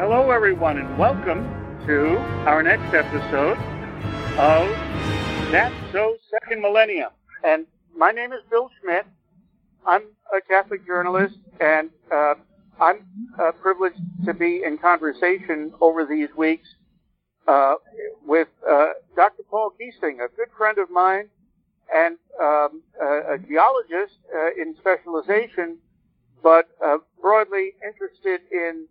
Hello, everyone, and welcome to our next episode of That's So Second Millennium. And my name is Bill Schmidt. I'm a Catholic journalist, and uh, I'm uh, privileged to be in conversation over these weeks uh, with uh, Dr. Paul Giesing, a good friend of mine and um, a, a, geologist uh, in specialization, but uh, broadly interested in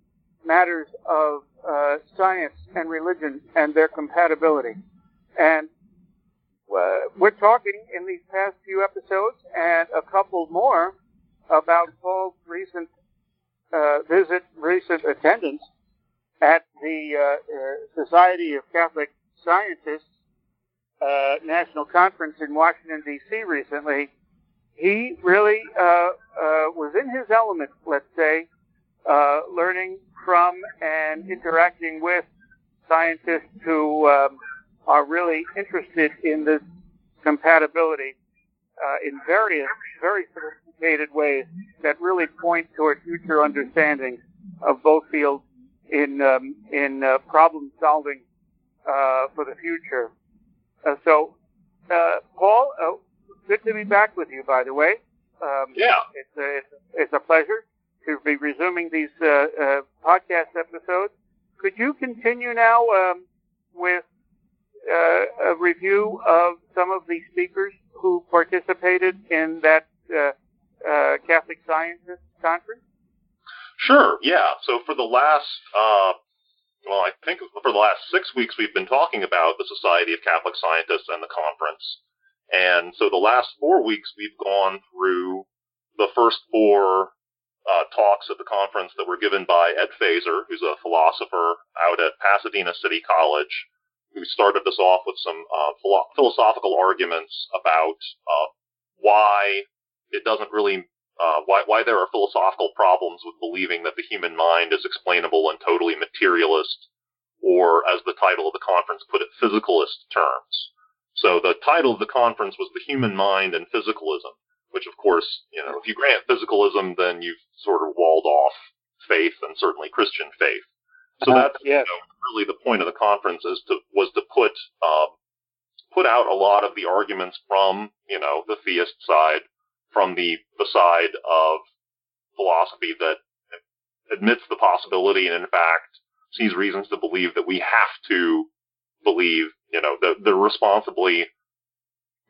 matters of uh, science and religion and their compatibility. And uh, we're talking in these past few episodes and a couple more about Paul's recent uh, visit, recent attendance at the uh, uh, Society of Catholic Scientists uh, National Conference in Washington D.C. recently. He really was in his element, let's say, learning from and interacting with scientists who um, are really interested in this compatibility uh, in various, very sophisticated ways that really point toward future understanding of both fields in um, in uh, problem solving uh, for the future. Uh, so, uh, Paul, uh, good to be back with you. By the way, um, yeah, it's a, it's a pleasure to be resuming these uh, uh, podcast episodes. Could you continue now um, with uh, a review of some of the speakers who participated in that Catholic Scientists Conference? Sure, yeah. So for the last, uh, well, I think for the last six weeks, we've been talking about the Society of Catholic Scientists and the conference. And so the last four weeks, we've gone through the first four uh, talks at the conference that were given by Ed Feser, who's a philosopher out at Pasadena City College, who started us off with some uh, philo- philosophical arguments about uh, why it doesn't really uh, why, why there are philosophical problems with believing that the human mind is explainable in totally materialist, or as the title of the conference put it, physicalist terms. So the title of the conference was The Human Mind and Physicalism, which of course, you know, if you grant physicalism, then you've sort of walled off faith and certainly Christian faith. So uh, that's yes. you know, really the point of the conference is to was to put um, put out a lot of the arguments from you know the theist side from the, the side of philosophy that admits the possibility and in fact sees reasons to believe that we have to believe, you know, that, that responsibly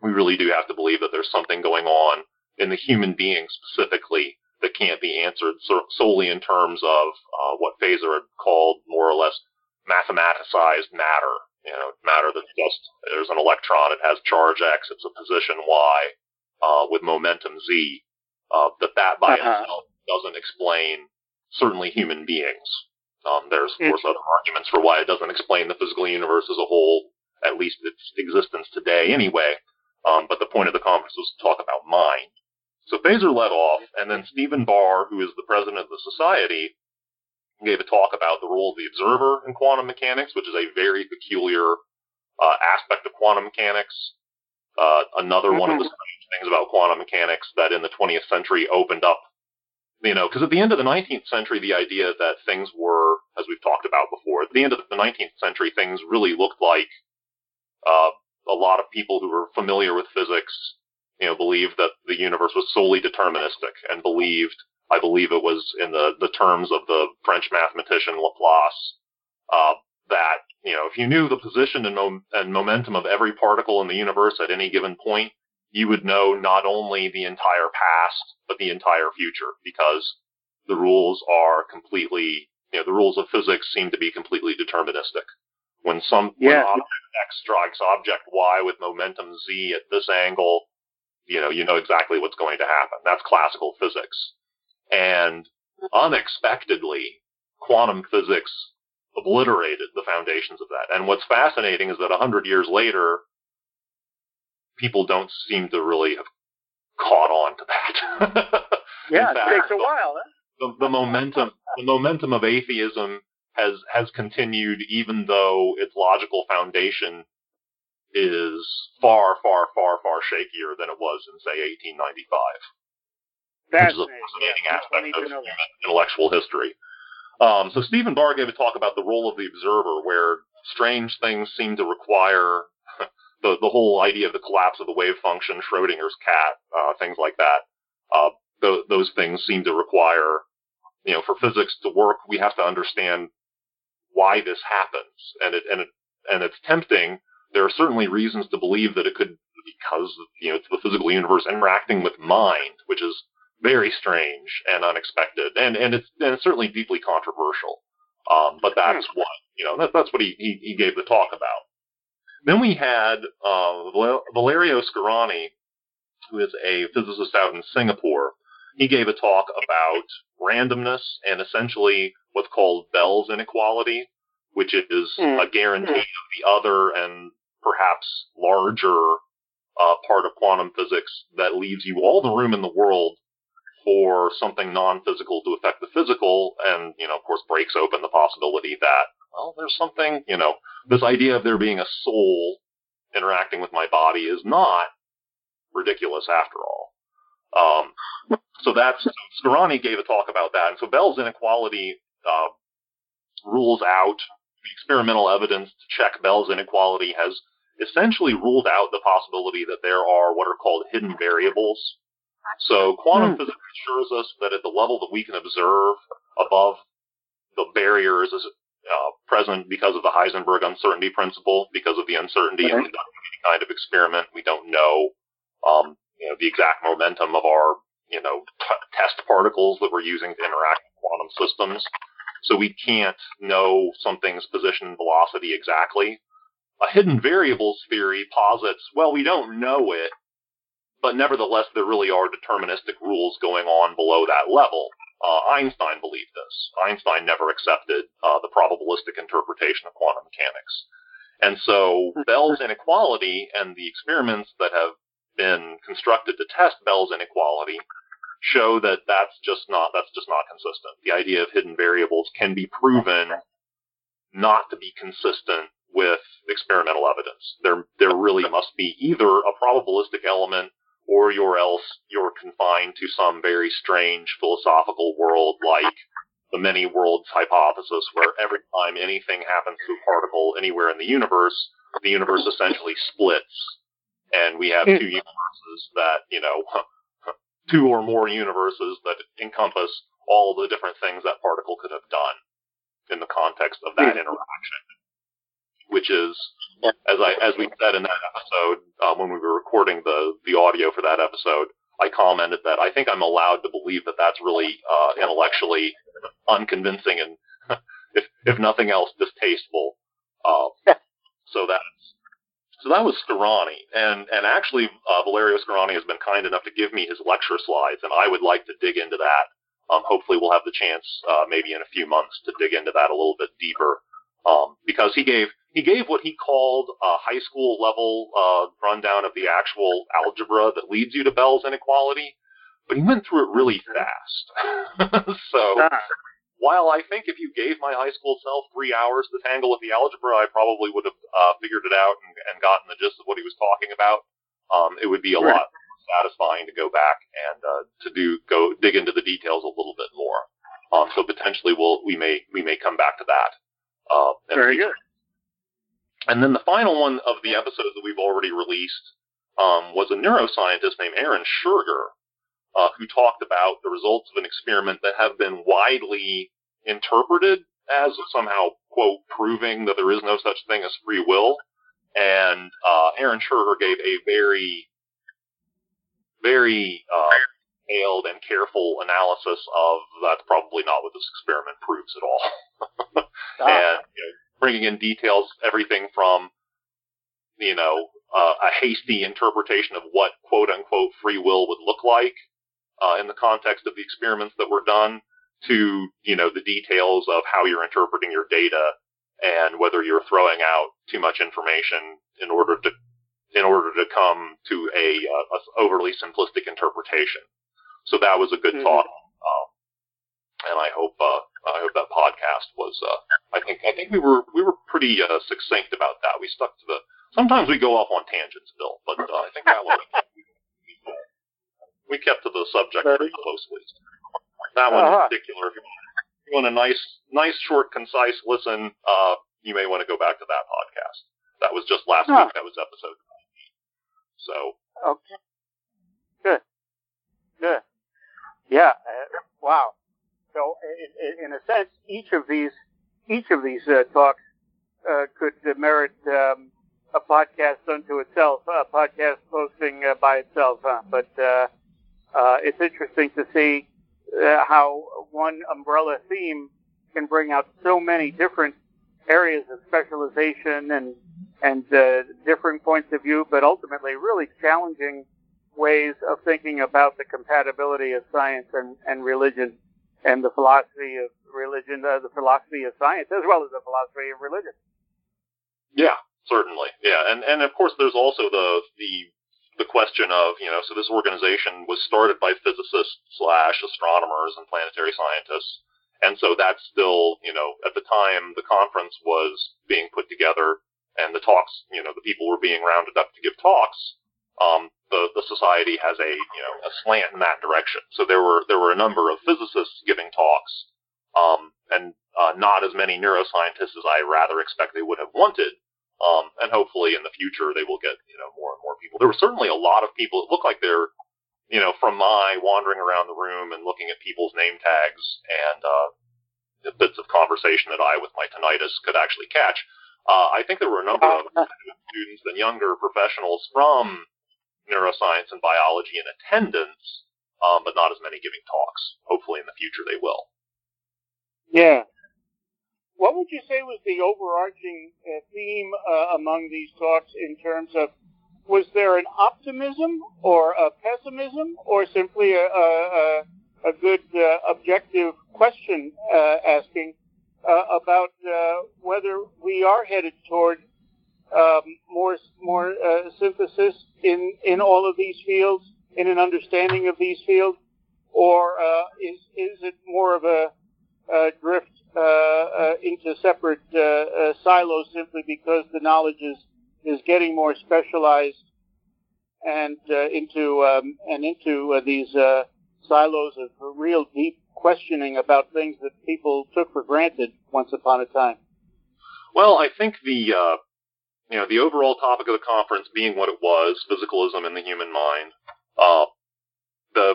we really do have to believe that there's something going on in the human being specifically that can't be answered so, solely in terms of uh, what Feser had called more or less mathematicized matter. You know, matter that's just there's an electron, it has charge x, it's a position y, uh, with momentum z, uh, that that by uh-huh. itself doesn't explain certainly human beings. Um, there's of course other arguments for why it doesn't explain the physical universe as a whole, at least its existence today anyway. Um, but the point of the conference was to talk about mind. So Feser led off, and then Stephen Barr, who is the president of the society, gave a talk about the role of the observer in quantum mechanics, which is a very peculiar uh, aspect of quantum mechanics. Uh, another mm-hmm. one of the mm-hmm things about quantum mechanics that in the 20th century opened up, you know, because at the end of the 19th century, the idea that things were, as we've talked about before, at the end of the 19th century, things really looked like uh, a lot of people who were familiar with physics, you know, believed that the universe was solely deterministic and believed, I believe it was in the, the terms of the French mathematician Laplace, uh, that, you know, if you knew the position and, mo- and momentum of every particle in the universe at any given point, you would know not only the entire past, but the entire future because the rules are completely, you know, the rules of physics seem to be completely deterministic. When some yeah. when object X strikes object Y with momentum Z at this angle, you know, you know exactly what's going to happen. That's classical physics. And unexpectedly, quantum physics obliterated the foundations of that. And what's fascinating is that a hundred years later, people don't seem to really have caught on to that. yeah, fact, it takes a while. Huh? The, the momentum, the momentum of atheism has has continued, even though its logical foundation is far, far, far, far shakier than it was in, say, 1895. That's which is a fascinating yeah, aspect of human intellectual history. Um, so Stephen Barr gave a talk about the role of the observer, where strange things seem to require the the whole idea of the collapse of the wave function, Schrodinger's cat, uh, things like that. Uh, th- those things seem to require, you know, for physics to work, we have to understand why this happens, and it and it and it's tempting. There are certainly reasons to believe that it could because you know it's the physical universe interacting with mind, which is very strange and unexpected, and and it's and it's certainly deeply controversial. Um, but that's what you know. That, that's what he, he he gave the talk about. Then we had uh, Valerio Scarani, who is a physicist out in Singapore. He gave a talk about randomness and essentially what's called Bell's inequality, which is mm. a guarantee mm. of the other and perhaps larger uh, part of quantum physics that leaves you all the room in the world for something non-physical to affect the physical, and you know, of course, breaks open the possibility that well, there's something, you know, this idea of there being a soul interacting with my body is not ridiculous after all. Um, so that's so Scarani gave a talk about that, and so Bell's inequality uh, rules out the experimental evidence to check Bell's inequality has essentially ruled out the possibility that there are what are called hidden variables. So quantum hmm. physics assures us that at the level that we can observe above the barriers uh, present because of the Heisenberg uncertainty principle, because of the uncertainty in conducting any kind of experiment. We don't know, um, you know, the exact momentum of our, you know, t- test particles that we're using to interact with quantum systems. So we can't know something's position and velocity exactly. A hidden variables theory posits, well, we don't know it, but nevertheless, there really are deterministic rules going on below that level. Uh, Einstein believed this. Einstein never accepted uh, the probabilistic interpretation of quantum mechanics. And so Bell's inequality and the experiments that have been constructed to test Bell's inequality show that that's just not that's just not consistent. The idea of hidden variables can be proven not to be consistent with experimental evidence. There there really must be either a probabilistic element or you're else you're confined to some very strange philosophical world like the many worlds hypothesis, where every time anything happens to a particle anywhere in the universe, the universe essentially splits, and we have two universes that you know, two or more universes that encompass all the different things that particle could have done in the context of that interaction which is, as I as we said in that episode uh, when we were recording the the audio for that episode, I commented that I think I'm allowed to believe that that's really uh, intellectually unconvincing and, if if nothing else, distasteful. Uh, so that's so that was Scarani, and and actually uh, Valerio Scarani has been kind enough to give me his lecture slides, and I would like to dig into that. Um, hopefully, we'll have the chance, uh, maybe in a few months, to dig into that a little bit deeper, um, because he gave he gave what he called a high school level uh, rundown of the actual algebra that leads you to Bell's inequality, but he went through it really fast. so while I think if you gave my high school self three hours to tangle with the algebra, I probably would have uh, figured it out and, and, gotten the gist of what he was talking about. Um, it would be a right. lot satisfying to go back and uh, to do go dig into the details a little bit more. Um, so potentially we'll we may we may come back to that. Uh, Very good. And then the final one of the episodes that we've already released um, was a neuroscientist named Aaron Schurger, uh, who talked about the results of an experiment that have been widely interpreted as somehow, quote, proving that there is no such thing as free will. And uh, Aaron Schurger gave a very, very uh, detailed and careful analysis of that's probably not what this experiment proves at all. ah. And you know, bringing in details, everything from, you know, uh, a hasty interpretation of what quote unquote free will would look like uh, in the context of the experiments that were done to, you know, the details of how you're interpreting your data and whether you're throwing out too much information in order to in order to come to a, uh, a overly simplistic interpretation. So that was a good mm-hmm. talk, uh, and I hope uh, I hope that podcast was. Uh, I think I think we were we were pretty uh, succinct about that. We stuck to the. Sometimes we go off on tangents, Bill, but uh, I think that one we kept to the subject pretty closely. That one uh-huh. in particular, if you want, a nice, nice, short, concise listen, uh, you may want to go back to that podcast. That was just last Huh. week. That was episode 19. So, Okay. Good. Good. Yeah. Uh, wow. So, in, in a sense, each of these each of these uh, talks uh, could uh, merit um, a podcast unto itself, a podcast posting uh, by itself. Huh? But uh, it's interesting to see uh, how one umbrella theme can bring out so many different areas of specialization and and uh, differing points of view, but ultimately really challenging ways of thinking about the compatibility of science and, and religion and the philosophy of religion, uh, the philosophy of science, as well as the philosophy of religion. yeah, certainly. Yeah. And, and of course, there's also the, the, the question of, you know, so this organization was started by physicists slash astronomers and planetary scientists. And so that's still, you know, at the time the conference was being put together and the talks, you know, the people were being rounded up to give talks. Um, the, the society has a, you know, a slant in that direction. So there were, there were a number of physicists giving talks, um, and, uh, not as many neuroscientists as I rather expect they would have wanted. Um, and hopefully in the future they will get, you know, more. There were certainly a lot of people. It looked like they're, you know, from my wandering around the room and looking at people's name tags and, uh, the bits of conversation that I, with my tinnitus, could actually catch. Uh, I think there were a number of students and younger professionals from neuroscience and biology in attendance, um, but not as many giving talks. Hopefully in the future they will. Yeah. What would you say was the overarching uh, theme uh, among these talks in terms of was there an optimism or a pessimism or simply a, a, a good uh, objective question uh, asking uh, about uh, whether we are headed toward um, more more uh, synthesis in in all of these fields, in an understanding of these fields, or uh, is is it more of a, a drift into separate silos simply because the knowledge is is getting more specialized and uh, into um, and into uh, these uh, silos of real deep questioning about things that people took for granted once upon a time. Well, I think the uh, you know the overall topic of the conference being what it was, physicalism in the human mind. Uh, the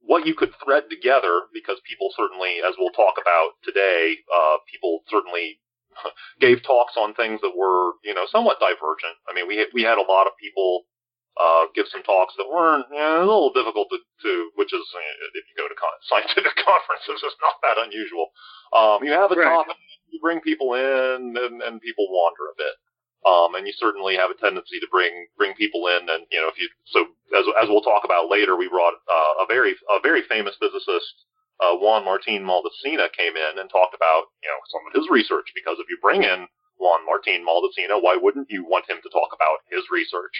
what you could thread together, because people certainly, as we'll talk about today, uh, people certainly gave talks on things that were you know somewhat divergent. I mean, we had, we had a lot of people uh, give some talks that weren't you know, a little difficult to, to, which is if you go to con- scientific conferences, it's not that unusual. Um, you have a Right. topic, you bring people in, and, and people wander a bit. Um, and you certainly have a tendency to bring bring people in, and you know if you so as as we'll talk about later, we brought uh, a very a very famous physicist, uh, Juan Martin Maldacena, came in and talked about you know some of his research because if you bring in Juan Martin Maldacena, why wouldn't you want him to talk about his research?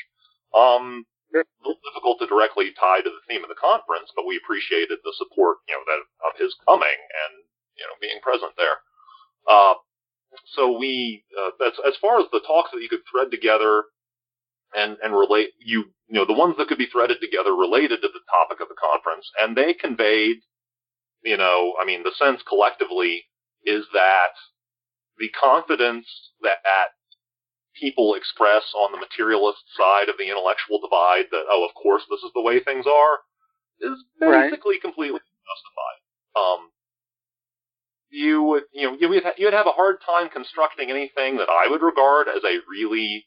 Um, Sure. a little difficult to directly tie to the theme of the conference, but we appreciated the support you know that of his coming and you know being present there. Uh, so we, uh, as, as far as the talks that you could thread together and, and relate, you, you know, the ones that could be threaded together related to the topic of the conference, and they conveyed, you know, I mean, the sense collectively is that the confidence that people express on the materialist side of the intellectual divide that, oh, of course, this is the way things are, is Right. basically completely justified. Um, you would, you know, you would, ha- you'd have a hard time constructing anything that I would regard as a really,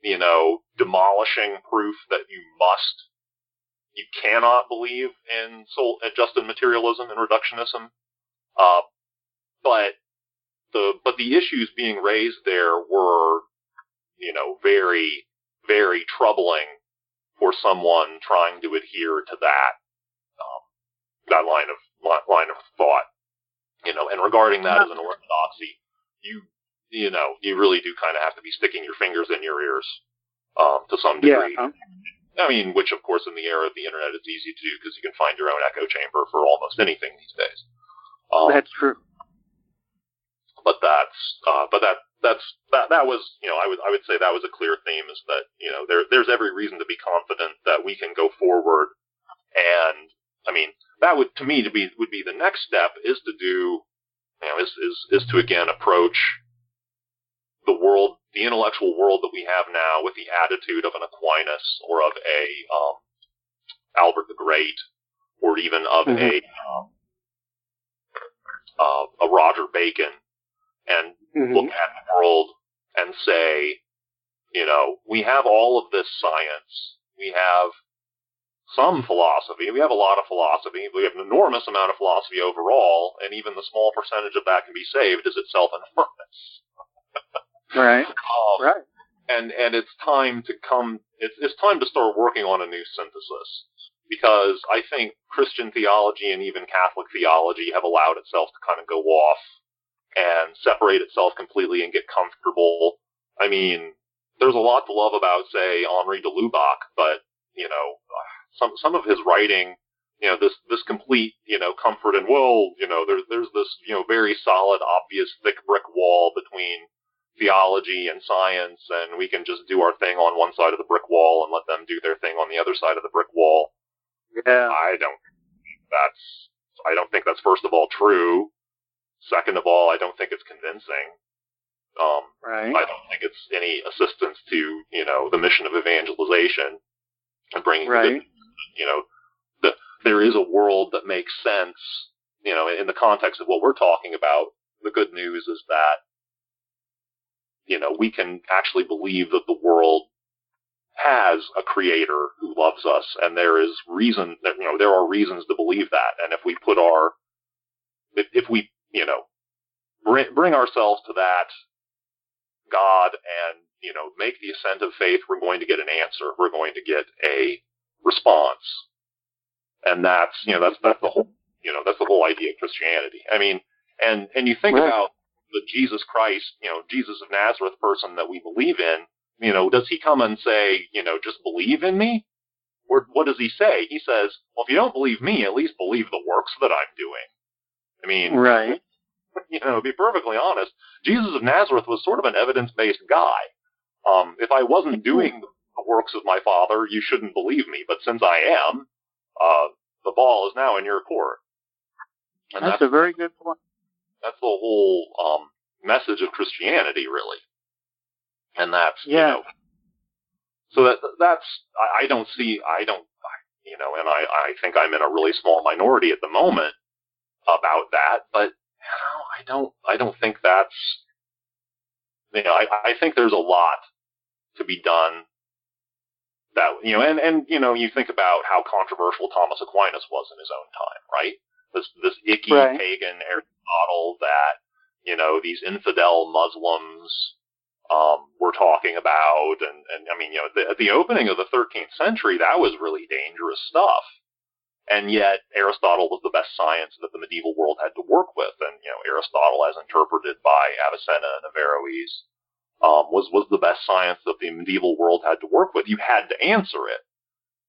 you know, demolishing proof that you must, you cannot believe in soul, just in materialism and reductionism. Uh, but the, but the issues being raised there were, you know, very, very troubling for someone trying to adhere to that, um, that line of, line of thought you know, and regarding that as an orthodoxy, you, you know, you really do kind of have to be sticking your fingers in your ears, um, to some Yeah. degree. I mean, which of course in the era of the internet is easy to do because you can find your own echo chamber for almost anything these days. Um, That's true. but that's, uh, but that, that's, that, that was, you know, I would, I would say that was a clear theme is that, you know, there, there's every reason to be confident that we can go forward and, I mean, that would, to me, to be, would be the next step is to do you know, is, is, is to again approach the world, the intellectual world that we have now with the attitude of an Aquinas or of a, um, Albert the Great or even of mm-hmm. a, um, uh, a Roger Bacon and mm-hmm. look at the world and say, you know, we have all of this science. We have some philosophy. We have a lot of philosophy. We have an enormous amount of philosophy overall, and even the small percentage of that can be saved is itself enormous. Right. Um, right. And and it's time to come. It's it's time to start working on a new synthesis because I think Christian theology and even Catholic theology have allowed itself to kind of go off and separate itself completely and get comfortable. I mean, there's a lot to love about, say, Henri de Lubac, but you know, some some of his writing, you know, this this complete, you know, comfort and well, you know, there's there's this, you know, very solid, obvious, thick brick wall between theology and science, and we can just do our thing on one side of the brick wall and let them do their thing on the other side of the brick wall. Yeah, I don't. That's I don't think that's first of all true. Second of all, I don't think it's convincing. Um, right. I don't think it's any assistance to you know the mission of evangelization and bringing right. the, you know the, there is a world that makes sense you know in the context of what we're talking about. The good news is that you know we can actually believe that the world has a creator who loves us, and there is reason that you know there are reasons to believe that, and if we put our if, if we you know bring, bring ourselves to that God and, you know, make the ascent of faith, we're going to get an answer. We're going to get a response. And that's, you know, that's, that's the whole, you know, that's the whole idea of Christianity. I mean, and, and you think right. about the Jesus Christ, you know, Jesus of Nazareth person that we believe in, you know, does he come and say, you know, just believe in me? Or what does he say? He says, well, if you don't believe me, at least believe the works that I'm doing. I mean, right. you know, to be perfectly honest, Jesus of Nazareth was sort of an evidence-based guy. Um, if I wasn't doing the works of my father, you shouldn't believe me. But since I am, uh, the ball is now in your court. And that's, that's a very good point. That's the whole um, message of Christianity, really. And that's yeah. You know, so that that's I, I don't see I don't you know, and I I think I'm in a really small minority at the moment about that, but you know, I don't, I don't think that's, you know, I, I think there's a lot to be done that, you know, and, and, you know, you think about how controversial Thomas Aquinas was in his own time, right? This, this icky right. pagan Aristotle that, you know, these infidel Muslims, um, were talking about. And, and I mean, you know, the, at the opening of the 13th century, that was really dangerous stuff and yet Aristotle was the best science that the medieval world had to work with. And you know, Aristotle, as interpreted by Avicenna and Averroes, um, was was the best science that the medieval world had to work with. You had to answer it,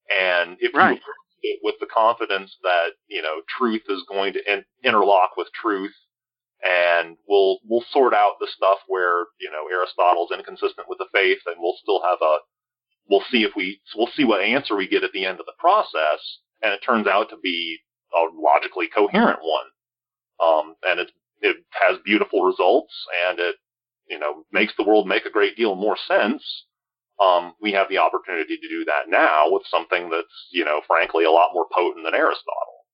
and if right. you it with the confidence that you know truth is going to in, interlock with truth, and we'll we'll sort out the stuff where you know Aristotle's inconsistent with the faith, and we'll still have a we'll see if we we'll see what answer we get at the end of the process and it turns out to be a logically coherent one. Um, and it it has beautiful results, and it you know makes the world make a great deal more sense. Um, we have the opportunity to do that now with something that's you know frankly a lot more potent than Aristotle.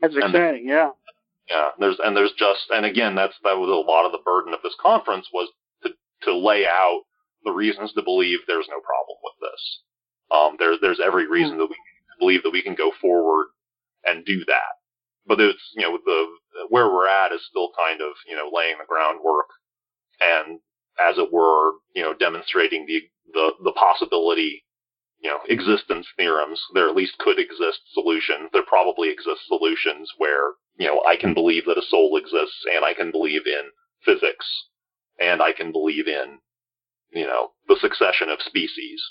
That's exciting, and, yeah. Yeah, there's and there's just and again that's that was a lot of the burden of this conference was to to lay out the reasons to believe there's no problem with this. Um, there's there's every reason hmm. that we believe that we can go forward and do that. But it's, you know, the, where we're at is still kind of, you know, laying the groundwork and as it were, you know, demonstrating the, the, the possibility, you know, existence theorems. There at least could exist solutions. There probably exist solutions where, you know, I can believe that a soul exists and I can believe in physics and I can believe in, you know, the succession of species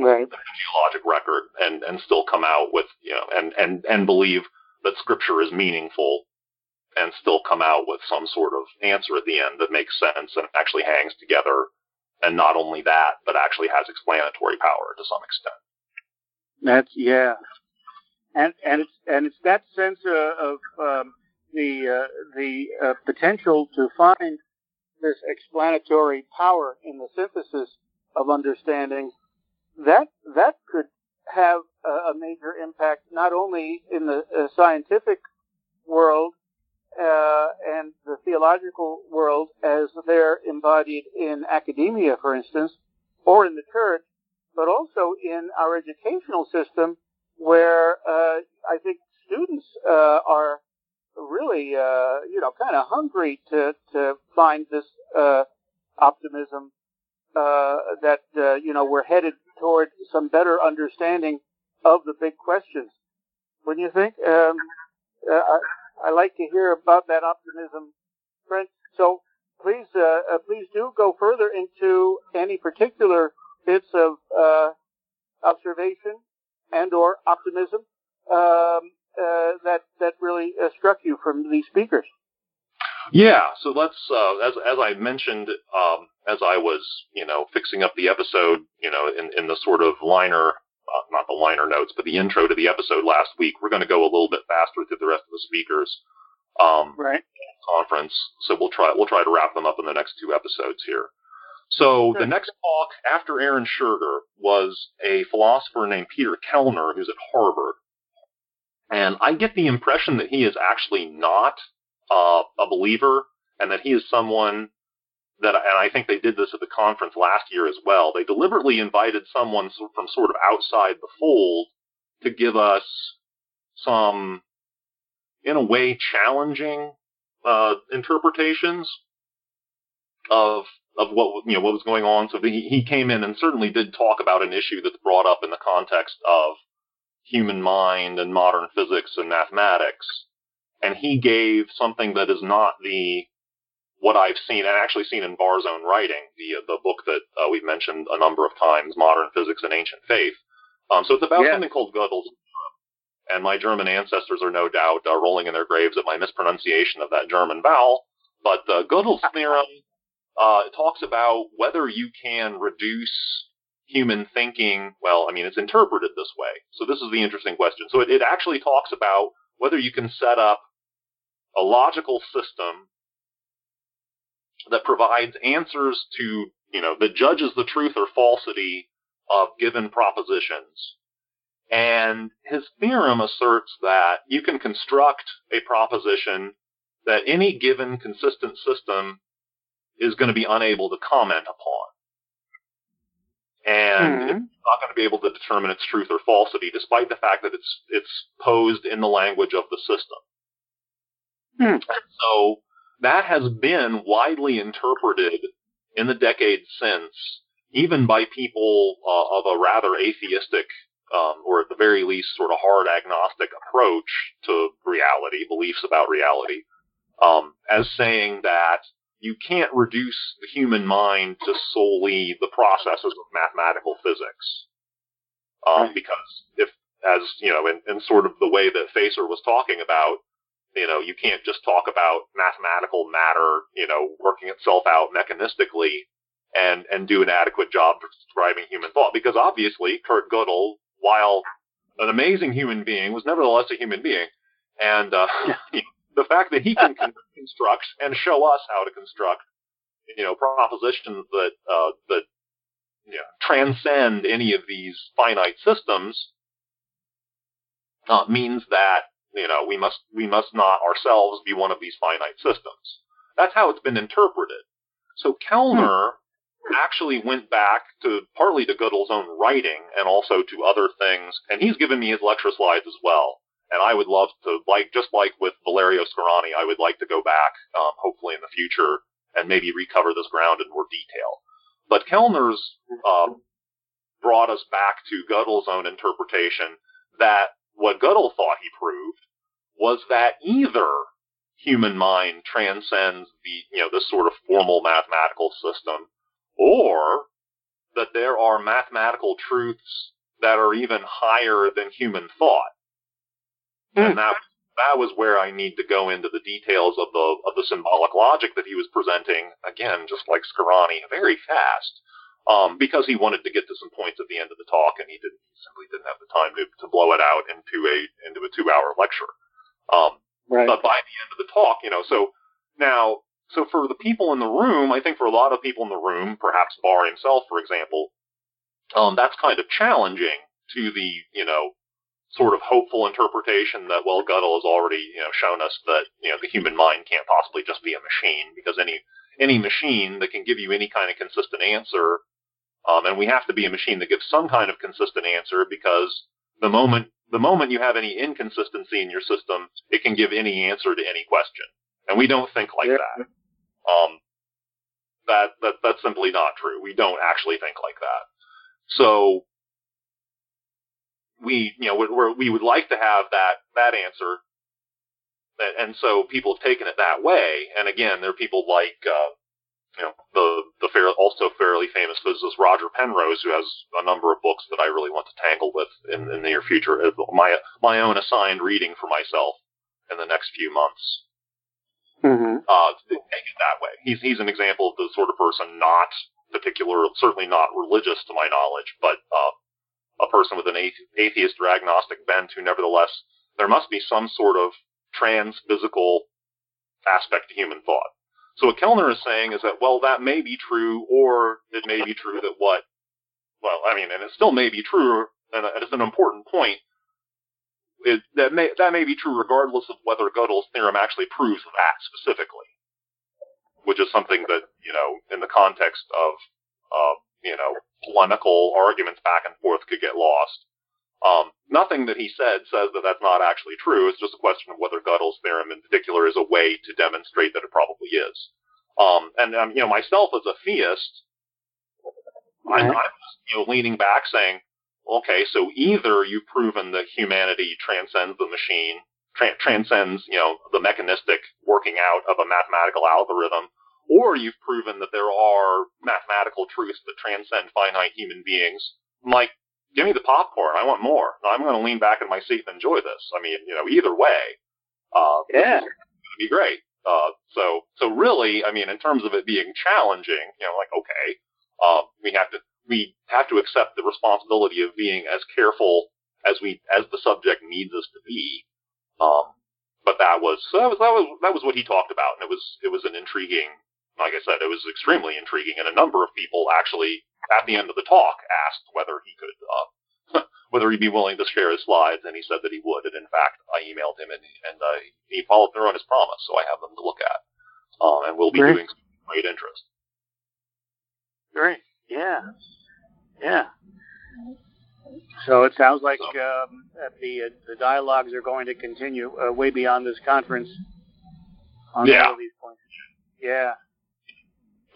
right. the geologic record and, and still come out with, you know, and, and, and believe that scripture is meaningful and still come out with some sort of answer at the end that makes sense and actually hangs together. And not only that, but actually has explanatory power to some extent. That's, yeah. And, and it's, and it's that sense of, um, the uh, the uh, potential to find this explanatory power in the synthesis of understanding, that that could have a, a major impact not only in the uh, scientific world uh, and the theological world as they're embodied in academia, for instance, or in the church, but also in our educational system, where uh, I think students uh, are really, uh, you know, kind of hungry to to find this uh, optimism uh, that you know we're headed toward some better understanding of the big questions. Wouldn't you think? Um, uh, I, like to hear about that optimism, Brent. So please, uh, please do go further into any particular bits of observation and or optimism um, uh, that that really uh, struck you from these speakers? Yeah, so let's uh, as as I mentioned um, as I was you know fixing up the episode, you know, in in the sort of liner, uh, not the liner notes, but the intro to the episode last week, we're going to go a little bit faster through the rest of the speakers. Um, right. Conference, so we'll try we'll try to wrap them up in the next two episodes here. So the next talk after Aaron Schurger was a philosopher named Peter Koellner, who's at Harvard. And I get the impression that he is actually not uh, a believer and that he is someone that, and I think they did this at the conference last year as well. They deliberately invited someone from sort of outside the fold to give us some, in a way, challenging uh, interpretations of of what you know what was going on. So he, he came in and certainly did talk about an issue that's brought up in the context of human mind and modern physics and mathematics. And he gave something that is not the what I've seen and actually seen in Barr's own writing, the the book that uh, we've mentioned a number of times, Modern Physics and Ancient Faith. Um, so it's about yeah. something called Gödel's Theorem. and my German ancestors are no doubt uh, rolling in their graves at my mispronunciation of that German vowel. But uh, Gödel's theorem uh, talks about whether you can reduce human thinking. Well, I mean, it's interpreted this way. So this is the interesting question. So it, it actually talks about whether you can set up a logical system that provides answers to, you know, that judges the truth or falsity of given propositions. And his theorem asserts that you can construct a proposition that any given consistent system is going to be unable to comment upon. And mm-hmm. it's not going to be able to determine its truth or falsity, despite the fact that it's it's posed in the language of the system. Mm. So that has been widely interpreted in the decades since, even by people uh, of a rather atheistic, um, or at the very least, sort of hard agnostic approach to reality, beliefs about reality, um, as saying that you can't reduce the human mind to solely the processes of mathematical physics. Um, right. Because if, as, you know, in, in sort of the way that Feser was talking about, you know, you can't just talk about mathematical matter, you know, working itself out mechanistically and, and do an adequate job describing human thought. Because obviously, Kurt Gödel, while an amazing human being, was nevertheless a human being. And, uh, the fact that he can construct and show us how to construct, you know, propositions that uh, that you know, transcend any of these finite systems uh, means that you know we must we must not ourselves be one of these finite systems. That's how it's been interpreted. So Koellner hmm. actually went back to partly to Gödel's own writing and also to other things, and he's given me his lecture slides as well and I would love to, like, just like with Valerio Scarani, I would like to go back, um, hopefully in the future, and maybe recover this ground in more detail. But Koellner's uh, brought us back to Gödel's own interpretation that what Gödel thought he proved was that either human mind transcends the, you know, this sort of formal mathematical system, or that there are mathematical truths that are even higher than human thought hmm. and that that was where I need to go into the details of the of the symbolic logic that he was presenting. Again, just like Scarani, very fast, um, because he wanted to get to some points at the end of the talk, and he didn't he simply didn't have the time to, to blow it out into a into a two hour lecture. Um, Right. But by the end of the talk, you know, so now, so for the people in the room, I think for a lot of people in the room, perhaps Barr himself, for example, um, that's kind of challenging to the, you know, sort of hopeful interpretation that, well, Gödel has already, you know, shown us that, you know, the human mind can't possibly just be a machine because any, any machine that can give you any kind of consistent answer, um, and we have to be a machine that gives some kind of consistent answer because the moment, the moment you have any inconsistency in your system, it can give any answer to any question. And we don't think like Yeah. that. Um, that, that, that's simply not true. We don't actually think like that. So, we, you know, we're, we would like to have that, that answer. And, and so people have taken it that way. And again, there are people like, uh, you know, the, the fair, also fairly famous physicist Roger Penrose, who has a number of books that I really want to tangle with in, in the near future. as My, my own assigned reading for myself in the next few months Mm-hmm. uh, take it that way. He's he's an example of the sort of person not particular, certainly not religious to my knowledge, but uh, a person with an athe- atheist or agnostic bent who, nevertheless, there must be some sort of trans-physical aspect to human thought. So what Koellner is saying is that, well, that may be true, or it may be true that what, well, I mean, and it still may be true, and it's an important point, it, that may that may be true regardless of whether Gödel's theorem actually proves that specifically, which is something that you know in the context of uh, you know polemical arguments back and forth could get lost. Um, nothing that he said says that that's not actually true. It's just a question of whether Gödel's theorem in particular is a way to demonstrate that it probably is. Um, and um, you know myself as a theist, I'm, I'm just, you know leaning back saying, okay, so either you've proven that humanity transcends the machine, tra- transcends, you know, the mechanistic working out of a mathematical algorithm, or you've proven that there are mathematical truths that transcend finite human beings. Like, give me the popcorn. I want more. I'm going to lean back in my seat and enjoy this. I mean, you know, either way, uh, Yeah. it'd be great. Uh, so, so really, I mean, in terms of it being challenging, you know, like, okay, uh, we have to, we have to accept the responsibility of being as careful as we, as the subject needs us to be. Um, but that was, so that was, that was, that was what he talked about. And it was, it was an intriguing, like I said, it was extremely intriguing. And a number of people actually, at the end of the talk, asked whether he could, uh, whether he'd be willing to share his slides, and he said that he would. And in fact, I emailed him, and and uh, he followed through on his promise, so I have them to look at, um, and we'll be Great. doing some great interest. Great. Yeah. Yeah. So it sounds like um, that the uh, the dialogues are going to continue uh, way beyond this conference on Yeah. all of these points. Yeah.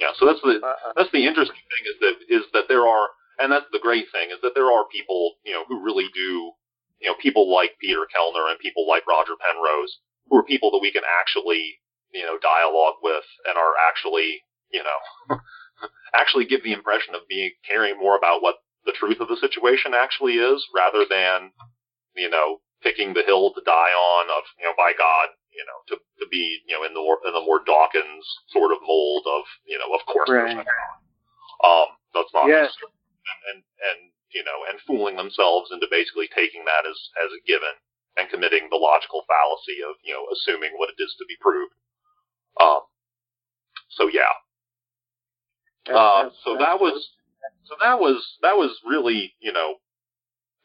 Yeah, so that's the Uh, uh, that's the interesting thing is that is that there are, and that's the great thing is that there are people you know who really do, you know, people like Peter Koellner and people like Roger Penrose who are people that we can actually you know dialogue with and are actually you know actually give the impression of being caring more about what the truth of the situation actually is rather than you know picking the hill to die on of you know by God you know to to be you know in the more, in the more Dawkins sort of mold of you know of course Right. um that's not Yes. and, and and you know and fooling themselves into basically taking that as as a given and committing the logical fallacy of you know assuming what it is to be proved um so yeah uh, so that was so that was that was really you know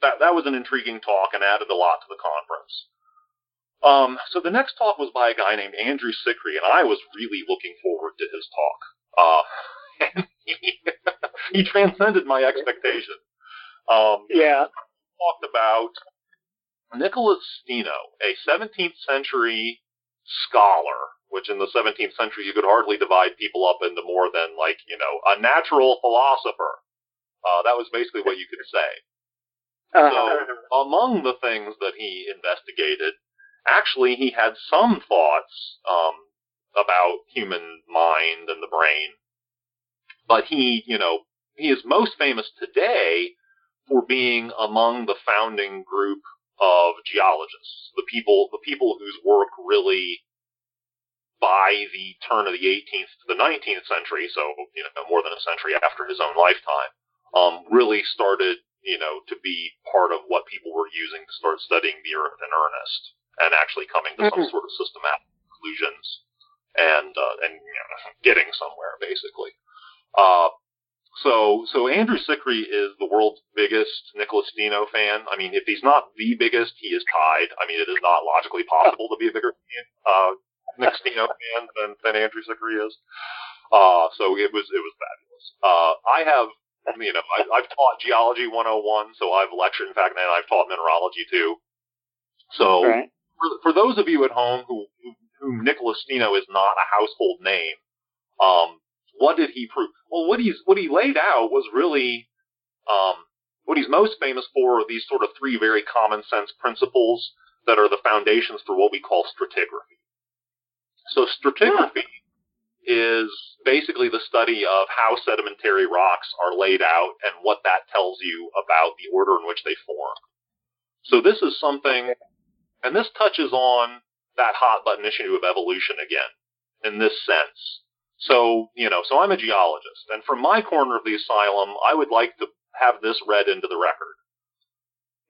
that that was an intriguing talk and added a lot to the conference. Um, so the next talk was by a guy named Andrew Sicree, and I was really looking forward to his talk. Uh, and he, he transcended my expectations. Um, Yeah. talked about Nicholas Steno, a 17th century scholar, which in the 17th century you could hardly divide people up into more than like, you know, a natural philosopher. Uh, that was basically what you could say. Uh, So, among the things that he investigated, actually he had some thoughts um, about human mind and the brain, but he, you know, he is most famous today for being among the founding group of geologists, the people, the people whose work really, by the turn of the 18th to the 19th century, so you know more than a century after his own lifetime, um, really started, you know, to be part of what people were using to start studying the Earth in earnest. And actually coming to some Mhm. sort of systematic conclusions and uh, and you know, getting somewhere basically. Uh, so so Andrew Sicree is the world's biggest Nicholas Steno fan. I mean, if he's not the biggest, he is tied. I mean, it is not logically possible to be a bigger uh, Nick Steno fan than, than Andrew Sicree is. Uh, so it was it was fabulous. Uh, I have you know I, I've taught geology 101, so I've lectured. In fact, and I've taught mineralogy too. So Right. For, for those of you at home who, who whom Nicholas Steno is not a household name, um, what did he prove? Well, what he's what he laid out was really um, what he's most famous for are these sort of three very common sense principles that are the foundations for what we call stratigraphy. So stratigraphy is basically the study of how sedimentary rocks are laid out and what that tells you about the order in which they form. So this is something, and this touches on that hot button issue of evolution again, in this sense. So, you know, so I'm a geologist, and from my corner of the asylum, I would like to have this read into the record.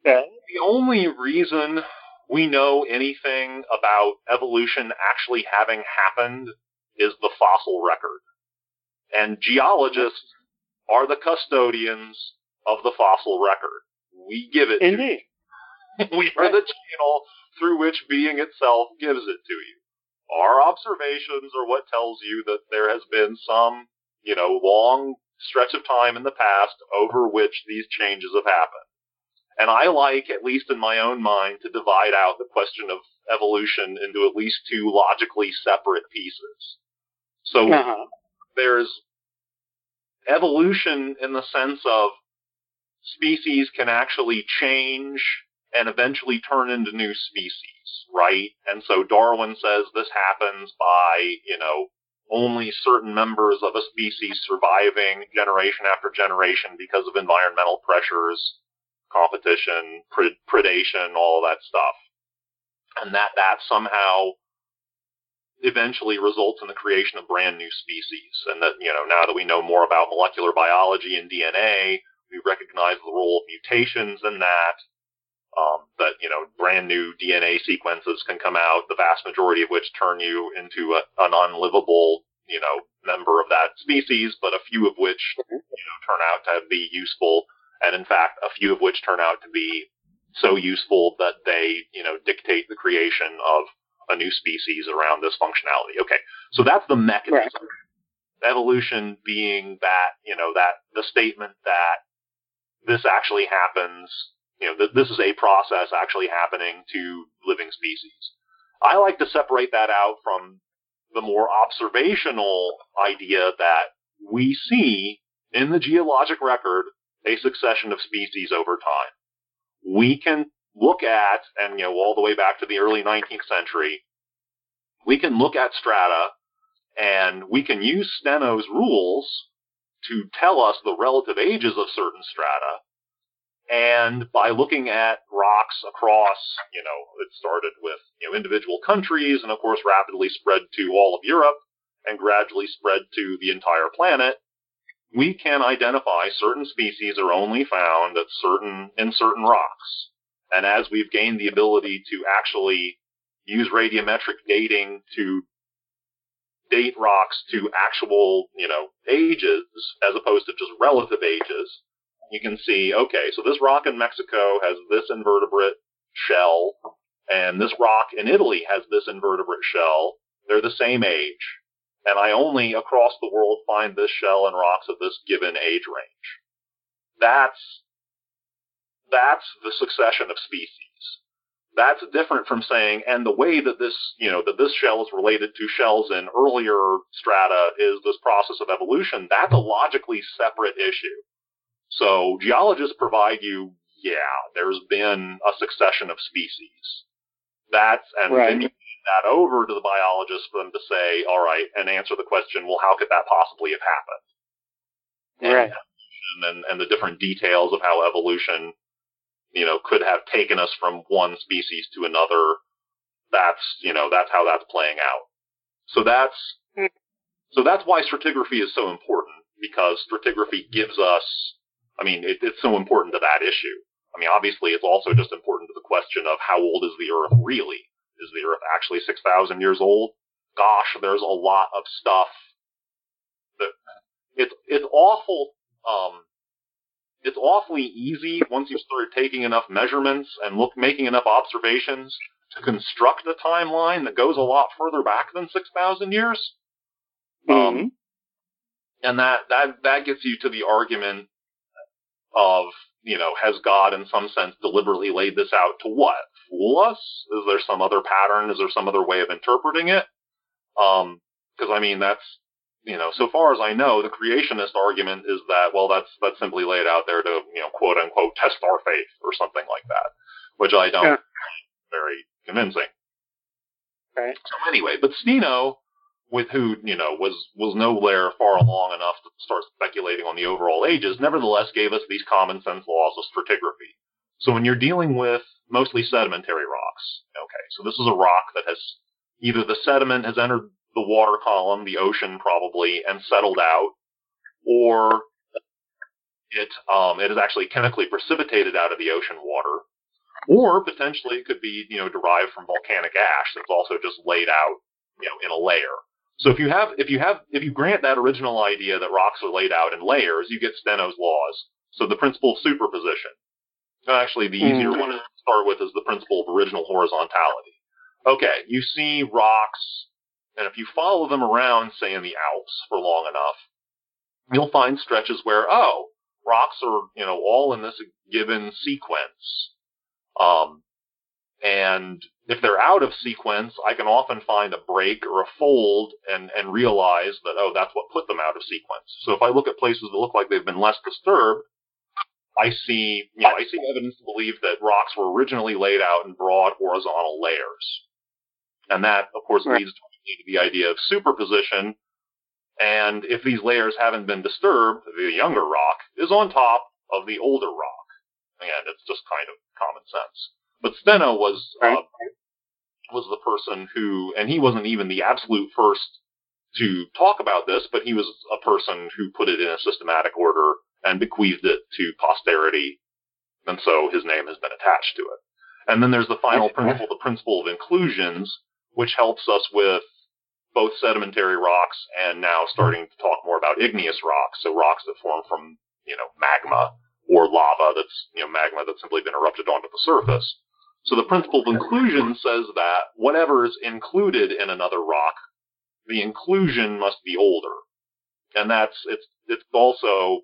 Okay. The only reason we know anything about evolution actually having happened is the fossil record. And geologists are the custodians of the fossil record. We give it Indeed. We are the channel through which being itself gives it to you. Our observations are what tells you that there has been some, you know, long stretch of time in the past over which these changes have happened. And I like, at least in my own mind, to divide out the question of evolution into at least two logically separate pieces. So Uh-huh. there's evolution in the sense of species can actually change and eventually turn into new species, right? And so Darwin says this happens by, you know, only certain members of a species surviving generation after generation because of environmental pressures, competition, pred- predation, all that stuff. And that, that somehow eventually results in the creation of brand new species. And that, you know, now that we know more about molecular biology and DNA, we recognize the role of mutations in that. Um, that, you know, brand new DNA sequences can come out, the vast majority of which turn you into a, an unlivable, you know, member of that species, but a few of which, you know, turn out to be useful. And in fact, a few of which turn out to be so useful that they, you know, dictate the creation of a new species around this functionality. Okay, so that's the mechanism. Evolution being that, you know, that the statement that this actually happens, you know, that this is a process actually happening to living species. I like to separate that out from the more observational idea that we see in the geologic record a succession of species over time. We can look at, and you know, all the way back to the early 19th century, we can look at strata and we can use Steno's rules to tell us the relative ages of certain strata. And by looking at rocks across, you know, it started with, you know, individual countries and of course rapidly spread to all of Europe and gradually spread to the entire planet. We can identify certain species are only found at certain, in certain rocks. And as we've gained the ability to actually use radiometric dating to date rocks to actual, you know, ages as opposed to just relative ages, you can see, okay, so this rock in Mexico has this invertebrate shell, and this rock in Italy has this invertebrate shell. They're the same age. And I only across the world find this shell and rocks of this given age range. That's, that's the succession of species. That's different from saying, and the way that this, you know, that this shell is related to shells in earlier strata is this process of evolution. That's a logically separate issue. So geologists provide you, yeah, there's been a succession of species. That's, and Right. then you hand that over to the biologists for them to say, all right, and answer the question, well, how could that possibly have happened? And Right. and, and the different details of how evolution, you know, could have taken us from one species to another. That's, you know, that's how that's playing out. So that's, Hmm. so that's why stratigraphy is so important because stratigraphy gives us, I mean, it, it's so important to that issue. I mean, obviously it's also just important to the question of how old is the Earth really? is the Earth actually 6,000 years old? Gosh, there's a lot of stuff that it's it's awful. Um, it's awfully easy once you start taking enough measurements and look making enough observations to construct a timeline that goes a lot further back than 6,000 years. Mm-hmm. Um, and that, that, that gets you to the argument of, you know, has God in some sense deliberately laid this out to what? Fool us? Is there some other pattern? Is there some other way of interpreting it? Um, cause I mean, that's, you know, so far as I know, the creationist argument is that, well, that's, that's simply laid out there to, you know, quote unquote, test our faith or something like that, which I don't Yeah. very convincing. Right. So anyway, but Steno, with who, you know, was, was nowhere far along enough to start speculating on the overall ages, nevertheless gave us these common sense laws of stratigraphy. So when you're dealing with mostly sedimentary rocks, okay, so this is a rock that has either the sediment has entered the water column, the ocean probably, and settled out, or it um, it is actually chemically precipitated out of the ocean water, or potentially it could be you know derived from volcanic ash that's also just laid out you know in a layer. So if you have if you have if you grant that original idea that rocks are laid out in layers, you get Steno's laws. So the principle of superposition. Actually, the easier Mhm. one to start with is the principle of original horizontality. Okay, you see rocks, and if you follow them around, say in the Alps for long enough, you'll find stretches where oh, rocks are you know all in this given sequence. Um, and if they're out of sequence, I can often find a break or a fold and, and realize that, oh, that's what put them out of sequence. So if I look at places that look like they've been less disturbed, I see, you know, I see evidence to believe that rocks were originally laid out in broad horizontal layers. And that, of course, Right. leads to the idea of superposition. And if these layers haven't been disturbed, the younger rock is on top of the older rock. Again, it's just kind of common sense. But Steno was uh, was the person who, and he wasn't even the absolute first to talk about this, but he was a person who put it in a systematic order and bequeathed it to posterity, and so his name has been attached to it. And then there's the final principle, the principle of inclusions, which helps us with both sedimentary rocks and now starting to talk more about igneous rocks, so rocks that form from, you know, magma or lava that's, you know, magma that's simply been erupted onto the surface. So the principle of inclusion says that whatever is included in another rock, the inclusion must be older. And that's, it's, it's also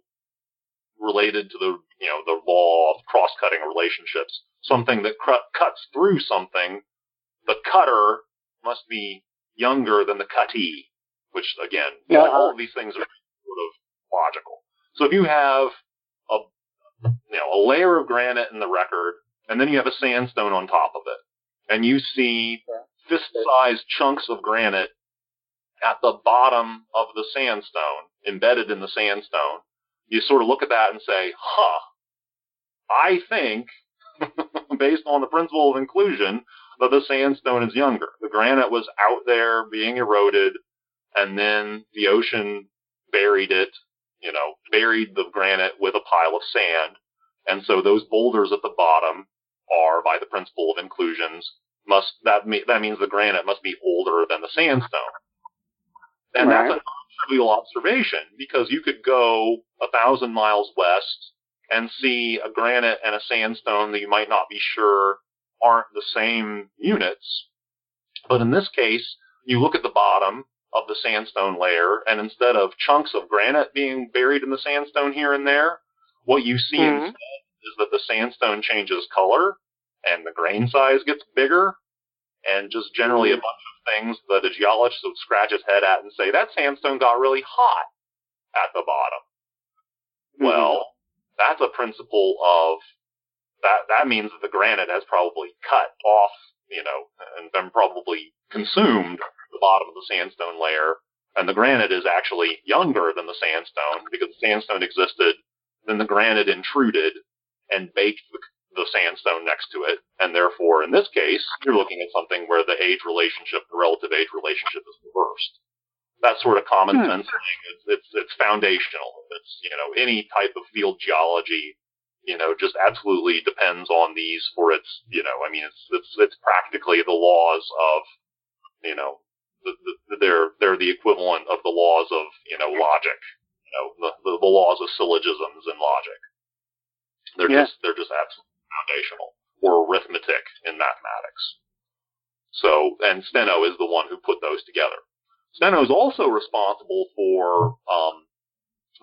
related to the, you know, the law of cross-cutting relationships. Something that cr- cuts through something, the cutter must be younger than the cuttee, which again, Yeah. all, all of these things are sort of logical. So if you have a, you know, a layer of granite in the record, and then you have a sandstone on top of it, and you see fist-sized chunks of granite at the bottom of the sandstone, embedded in the sandstone, you sort of look at that and say, huh, I think, based on the principle of inclusion, that the sandstone is younger. The granite was out there being eroded, and then the ocean buried it, you know, buried the granite with a pile of sand. And so those boulders at the bottom are, by the principle of inclusions, must that me, that means the granite must be older than the sandstone. And Right. that's a non-trivial observation because you could go a thousand miles west and see a granite and a sandstone that you might not be sure aren't the same units. But in this case, you look at the bottom of the sandstone layer, and instead of chunks of granite being buried in the sandstone here and there, what you see Mhm. instead is that the sandstone changes color and the grain size gets bigger, and just generally a bunch of things that a geologist would scratch his head at and say, that sandstone got really hot at the bottom. Mm-hmm. Well, that's a principle of that. That means that the granite has probably cut off, you know, and been probably consumed the bottom of the sandstone layer, and the granite is actually younger than the sandstone because the sandstone existed, then the granite intruded and baked the, the sandstone next to it, and therefore, in this case, you're looking at something where the age relationship, the relative age relationship, is reversed that sort of common Hmm. sense thing. It's, it's it's foundational. It's you know any type of field geology you know, just absolutely depends on these for its, you know, I mean, it's it's it's practically the laws of, you know, the, the, they're they're the equivalent of the laws of, you know, logic, you know, the the, the laws of syllogisms in logic. They're Yeah. just they're just absolutely foundational, or arithmetic in mathematics. So, and Steno is the one who put those together. Steno is also responsible for um,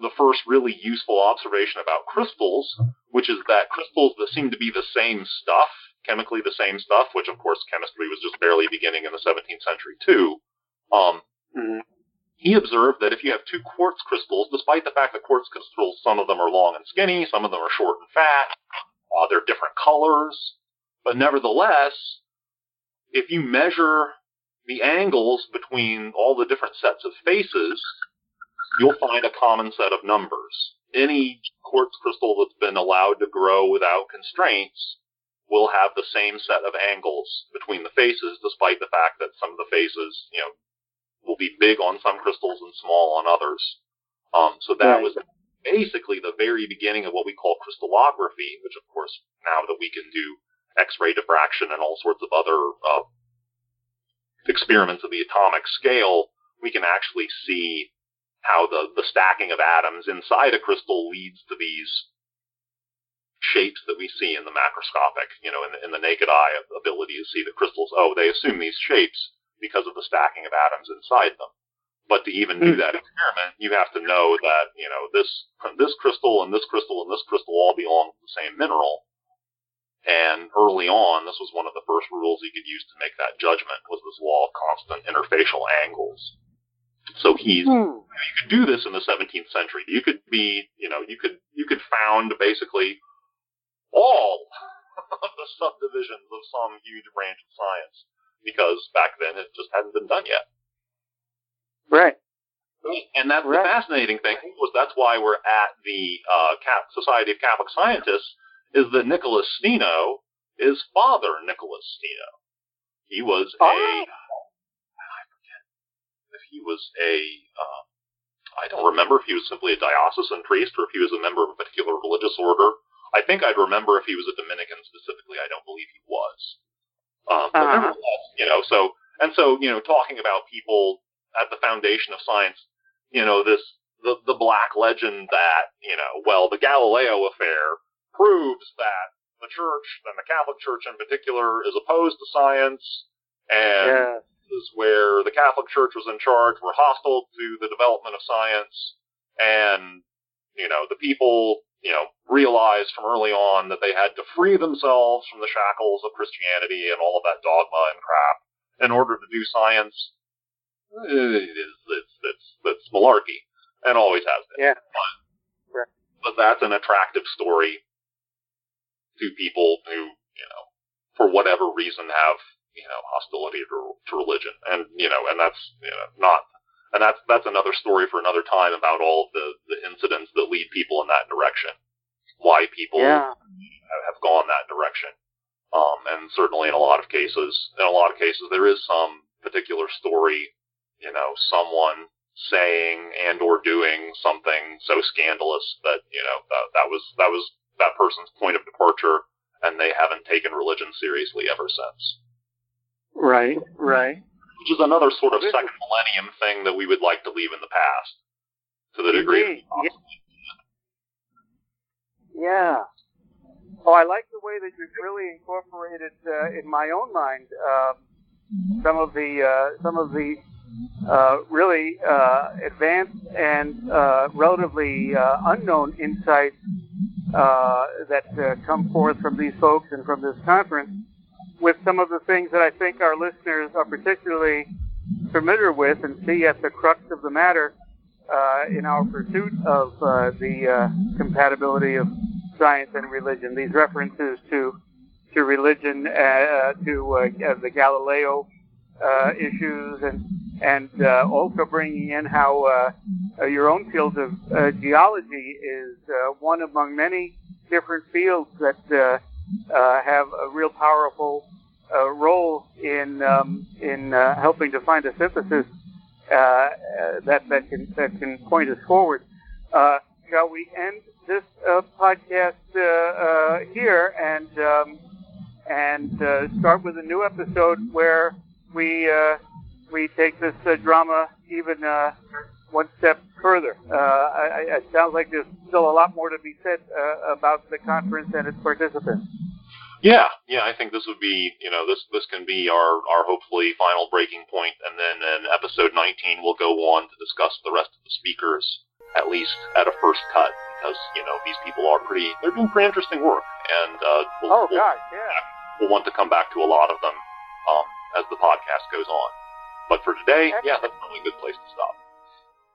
the first really useful observation about crystals, which is that crystals that seem to be the same stuff, chemically the same stuff, which of course chemistry was just barely beginning in the 17th century too. Um, Mhm. He observed that if you have two quartz crystals, despite the fact that quartz crystals, some of them are long and skinny, some of them are short and fat, uh, they're different colors, but nevertheless, if you measure the angles between all the different sets of faces, you'll find a common set of numbers. Any quartz crystal that's been allowed to grow without constraints will have the same set of angles between the faces, despite the fact that some of the faces, you know, will be big on some crystals and small on others. Um, so that Right. was basically the very beginning of what we call crystallography, which of course now that we can do X-ray diffraction and all sorts of other uh, experiments of the atomic scale, we can actually see how the, the stacking of atoms inside a crystal leads to these shapes that we see in the macroscopic, you know, in the, in the naked eye ability to see the crystals. Oh, they assume these shapes because of the stacking of atoms inside them. But to even do Hmm. that experiment, you have to know that, you know, this, this crystal and this crystal and this crystal all belong to the same mineral. And early on, this was one of the first rules he could use to make that judgment was this law of constant interfacial angles. So he's Hmm. you could do this in the 17th century. You could be, you know, you could you could found basically all of the subdivisions of some huge branch of science because back then it just hadn't been done yet. Right. And that's Right. the fascinating thing was that's why we're at the uh, Cap- Society of Catholic Scientists is that Nicholas Steno is Father Nicholas Steno. He was a Oh. I forget if he was a uh, I don't remember if he was simply a diocesan priest or if he was a member of a particular religious order. I think I'd remember if he was a Dominican specifically. I don't believe he was. Um, but Uh-huh. nevertheless, you know, so and so, you know, talking about people at the foundation of science, you know, this the the black legend that you know, well, the Galileo affair proves that the church and the Catholic Church in particular is opposed to science, and Yeah. is where the Catholic Church was in charge were hostile to the development of science, and you know the people you know realized from early on that they had to free themselves from the shackles of Christianity and all of that dogma and crap in order to do science. It is it's it's it's malarkey and always has been. Yeah. But, Right. but that's an attractive story to people who you know for whatever reason have you know hostility to, to religion and you know and that's you know not and that's that's another story for another time about all of the the incidents that lead people in that direction why people Yeah. have have gone that direction um and certainly in a lot of cases in a lot of cases there is some particular story you know someone saying and or doing something so scandalous that you know that, that was that was that person's point of departure and they haven't taken religion seriously ever since Right. Right. Which is another sort of second millennium thing that we would like to leave in the past to the degree. Yeah. yeah. Oh, I like the way that you've really incorporated uh, in my own mind um, some of the uh, some of the uh, really uh, advanced and uh, relatively uh, unknown insights uh, that uh, come forth from these folks and from this conference with some of the things that I think our listeners are particularly familiar with and see at the crux of the matter uh, in our pursuit of uh, the uh, compatibility of science and religion. These references to to religion, uh, to uh, the Galileo uh, issues, and and uh, also bringing in how uh, uh, your own field of uh, geology is uh, one among many different fields that uh, have a real powerful uh, role in um, in uh, helping to find a synthesis uh, uh, that that can that can point us forward. Uh, shall we end this podcast here and um, and start with a new episode where we we take this drama even one step further. Uh, I, I, it sounds like there's still a lot more to be said uh, about the conference and its participants. Yeah, yeah, I think this would be, you know, this this can be our our hopefully final breaking point, and then in episode 19 we'll go on to discuss the rest of the speakers, at least at a first cut, because you know these people are pretty, they're doing pretty interesting work, and uh, we'll, oh we'll, yeah, we'll want to come back to a lot of them um, as the podcast goes on. But for today, Excellent. yeah, that's probably a good place to stop.